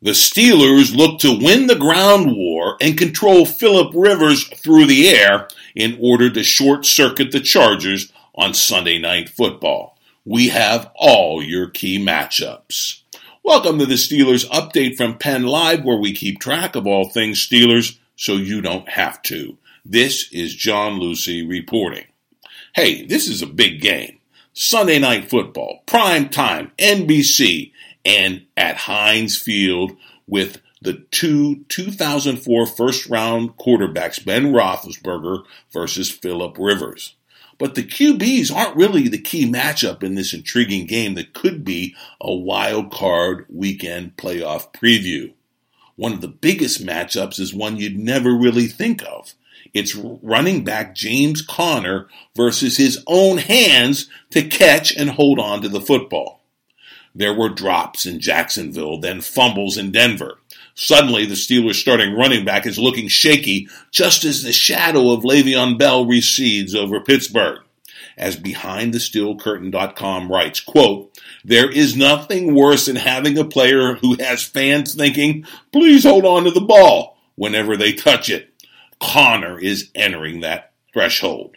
The Steelers look to win the ground war and control Philip Rivers through the air in order to short circuit the Chargers on Sunday Night Football. We have all your key matchups. Welcome to the Steelers update from Penn Live, where we keep track of all things Steelers so you don't have to. This is John Lucy reporting. Hey, this is a big game. Sunday Night Football, prime time, NBC and at Heinz Field with the two 2004 first round quarterbacks, Ben Roethlisberger versus Philip Rivers. But the QBs aren't really the key matchup in this intriguing game that could be a wild card weekend playoff preview. One of the biggest matchups is one you'd never really think of. It's running back James Conner versus his own hands to catch and hold on to the football. There were drops in Jacksonville, then fumbles in Denver. Suddenly, the Steelers' starting running back is looking shaky just as the shadow of Le'Veon Bell recedes over Pittsburgh. As BehindTheSteelCurtain.com writes, quote, there is nothing worse than having a player who has fans thinking, please hold on to the ball whenever they touch it. Conner is entering that threshold.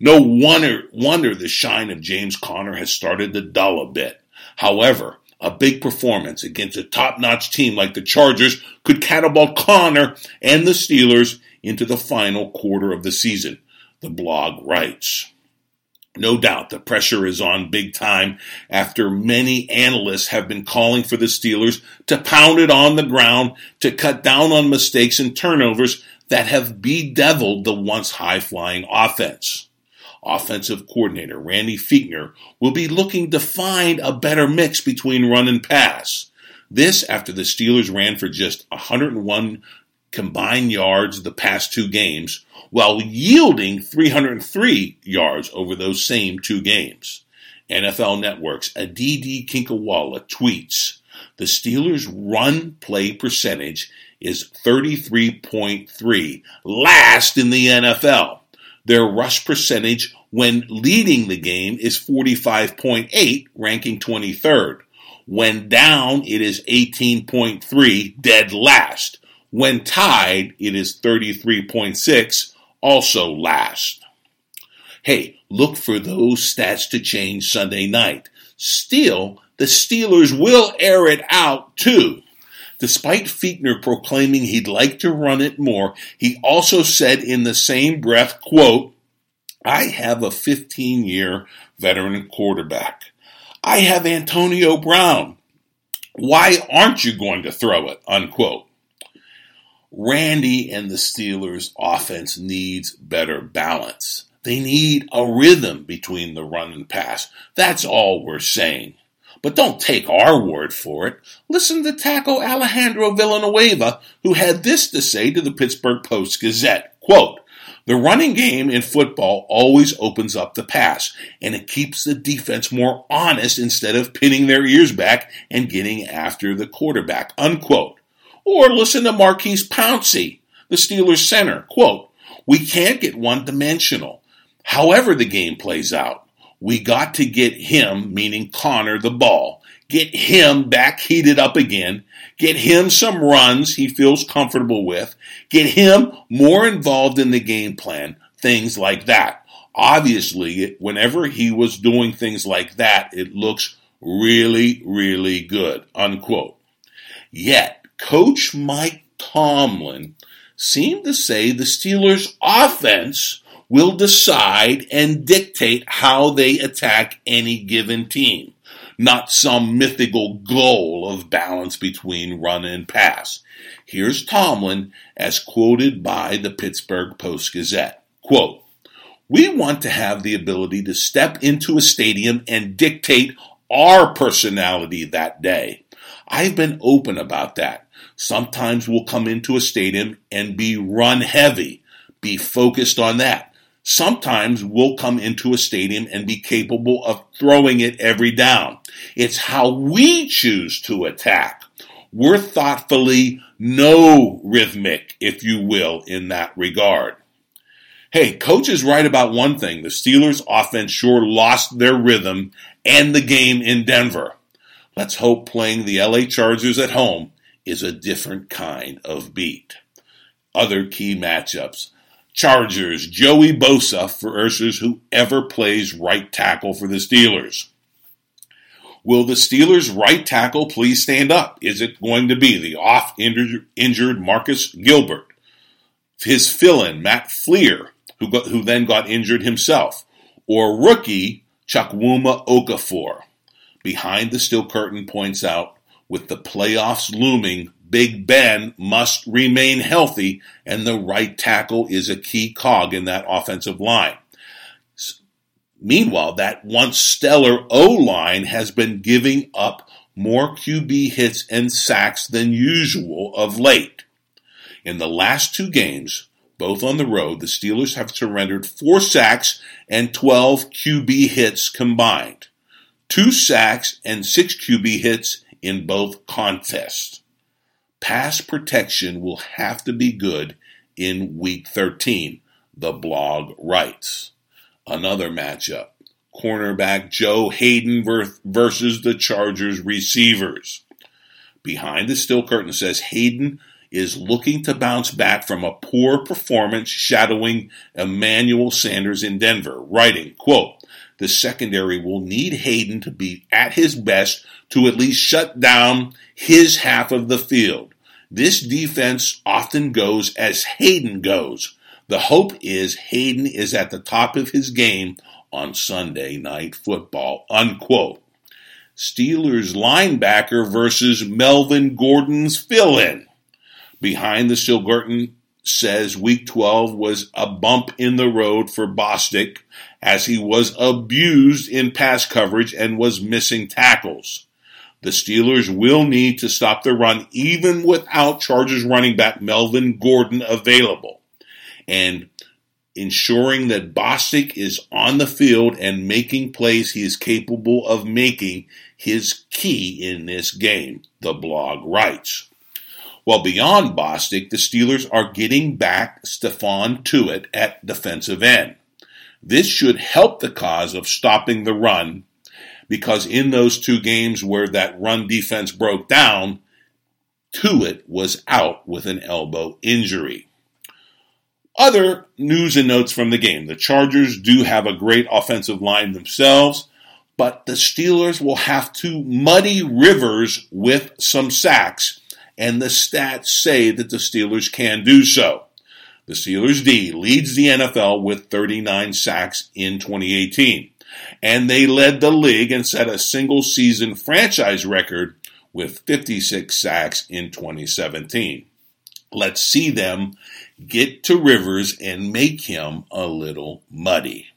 No wonder, wonder the shine of James Conner has started to dull a bit. However, a big performance against a top notch team like the Chargers could catapult Conner and the Steelers into the final quarter of the season, the blog writes. No doubt the pressure is on big time after many analysts have been calling for the Steelers to pound it on the ground to cut down on mistakes and turnovers that have bedeviled the once high flying offense offensive coordinator Randy Fichtner will be looking to find a better mix between run and pass. This after the Steelers ran for just 101 combined yards the past two games, while yielding 303 yards over those same two games. NFL Network's Aditi Kinkhabwala tweets, the Steelers' run play percentage is 33.3, last in the NFL. Their rush percentage when leading the game is 45.8, ranking 23rd. When down, it is 18.3, dead last. When tied, it is 33.6, also last. Hey, look for those stats to change Sunday night. Still, the Steelers will air it out too. Despite Fichtner proclaiming he'd like to run it more, he also said in the same breath, quote, I have a 15 year veteran quarterback. I have Antonio Brown. Why aren't you going to throw it? Unquote. Randy and the Steelers offense needs better balance. They need a rhythm between the run and pass. That's all we're saying. But don't take our word for it. Listen to tackle Alejandro Villanueva, who had this to say to the Pittsburgh Post Gazette. Quote, the running game in football always opens up the pass, and it keeps the defense more honest instead of pinning their ears back and getting after the quarterback. Unquote. Or listen to Maurkice Pouncey, the Steelers center. Quote, we can't get one dimensional. However the game plays out, we got to get him, meaning Conner, the ball, get him back heated up again, get him some runs he feels comfortable with, get him more involved in the game plan, things like that. Obviously, whenever he was doing things like that, it looks really, really good, unquote. Yet, Coach Mike Tomlin seemed to say the Steelers' offense will decide and dictate how they attack any given team, not some mythical goal of balance between run and pass. Here's Tomlin as quoted by the Pittsburgh Post Gazette. Quote, we want to have the ability to step into a stadium and dictate our personality that day. I've been open about that. Sometimes we'll come into a stadium and be run heavy, be focused on that sometimes we'll come into a stadium and be capable of throwing it every down. It's how we choose to attack. We're thoughtfully no rhythmic, if you will, in that regard. Hey, coach is right about one thing. The Steelers offense sure lost their rhythm and the game in Denver. Let's hope playing the LA Chargers at home is a different kind of beat. Other key matchups. Chargers, Joey Bosa versus whoever plays right tackle for the Steelers. Will the Steelers' right tackle please stand up? Is it going to be the off injured Marcus Gilbert? His fill in, Matt Feiler, who, got, who then got injured himself? Or rookie Chukwuma Okorafor? Behind the Steel Curtain points out, with the playoffs looming, Big Ben must remain healthy, and the right tackle is a key cog in that offensive line. Meanwhile, that once stellar O line has been giving up more QB hits and sacks than usual of late. In the last two games, both on the road, the Steelers have surrendered four sacks and 12 QB hits combined. Two sacks and six QB hits in both contests. Pass protection will have to be good in week 13, the blog writes another matchup. Cornerback Joe Haden versus the Chargers receivers. Behind the steel curtain says Haden is looking to bounce back from a poor performance shadowing Emmanuel Sanders in Denver, writing, quote, the secondary will need Haden to be at his best to at least shut down his half of the field. This defense often goes as Haden goes, the hope is Haden is at the top of his game on Sunday night football, unquote. Steelers linebacker versus Melvin Gordon's fill in. Behind the Curtain says week 12 was a bump in the road for Bostic as he was abused in pass coverage and was missing tackles. The Steelers will need to stop the run even without Chargers running back Melvin Gordon available and ensuring that Bostic is on the field and making plays he is capable of making his key in this game, the blog writes. Well, beyond Bostic, the Steelers are getting back Stephon Tuitt at defensive end. This should help the cause of stopping the run because in those two games where that run defense broke down, Tuitt was out with an elbow injury. Other news and notes from the game. The Chargers do have a great offensive line themselves, but the Steelers will have to muddy rivers with some sacks, and the stats say that the Steelers can do so. The Steelers D leads the NFL with 39 sacks in 2018, and they led the league and set a single season franchise record with 56 sacks in 2017. Let's see them get to Rivers and make him a little muddy.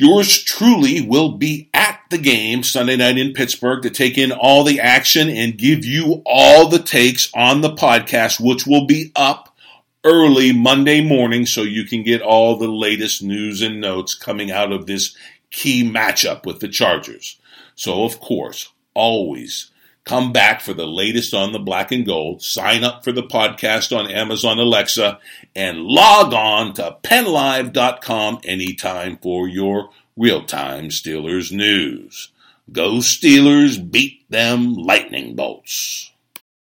Yours truly will be at the game Sunday night in Pittsburgh to take in all the action and give you all the takes on the podcast, which will be up early Monday morning so you can get all the latest news and notes coming out of this key matchup with the Chargers. So, of course, always Come back for the latest on the black and gold. Sign up for the podcast on Amazon Alexa and log on to pennlive.com anytime for your real time Steelers news. Go Steelers, beat them lightning bolts.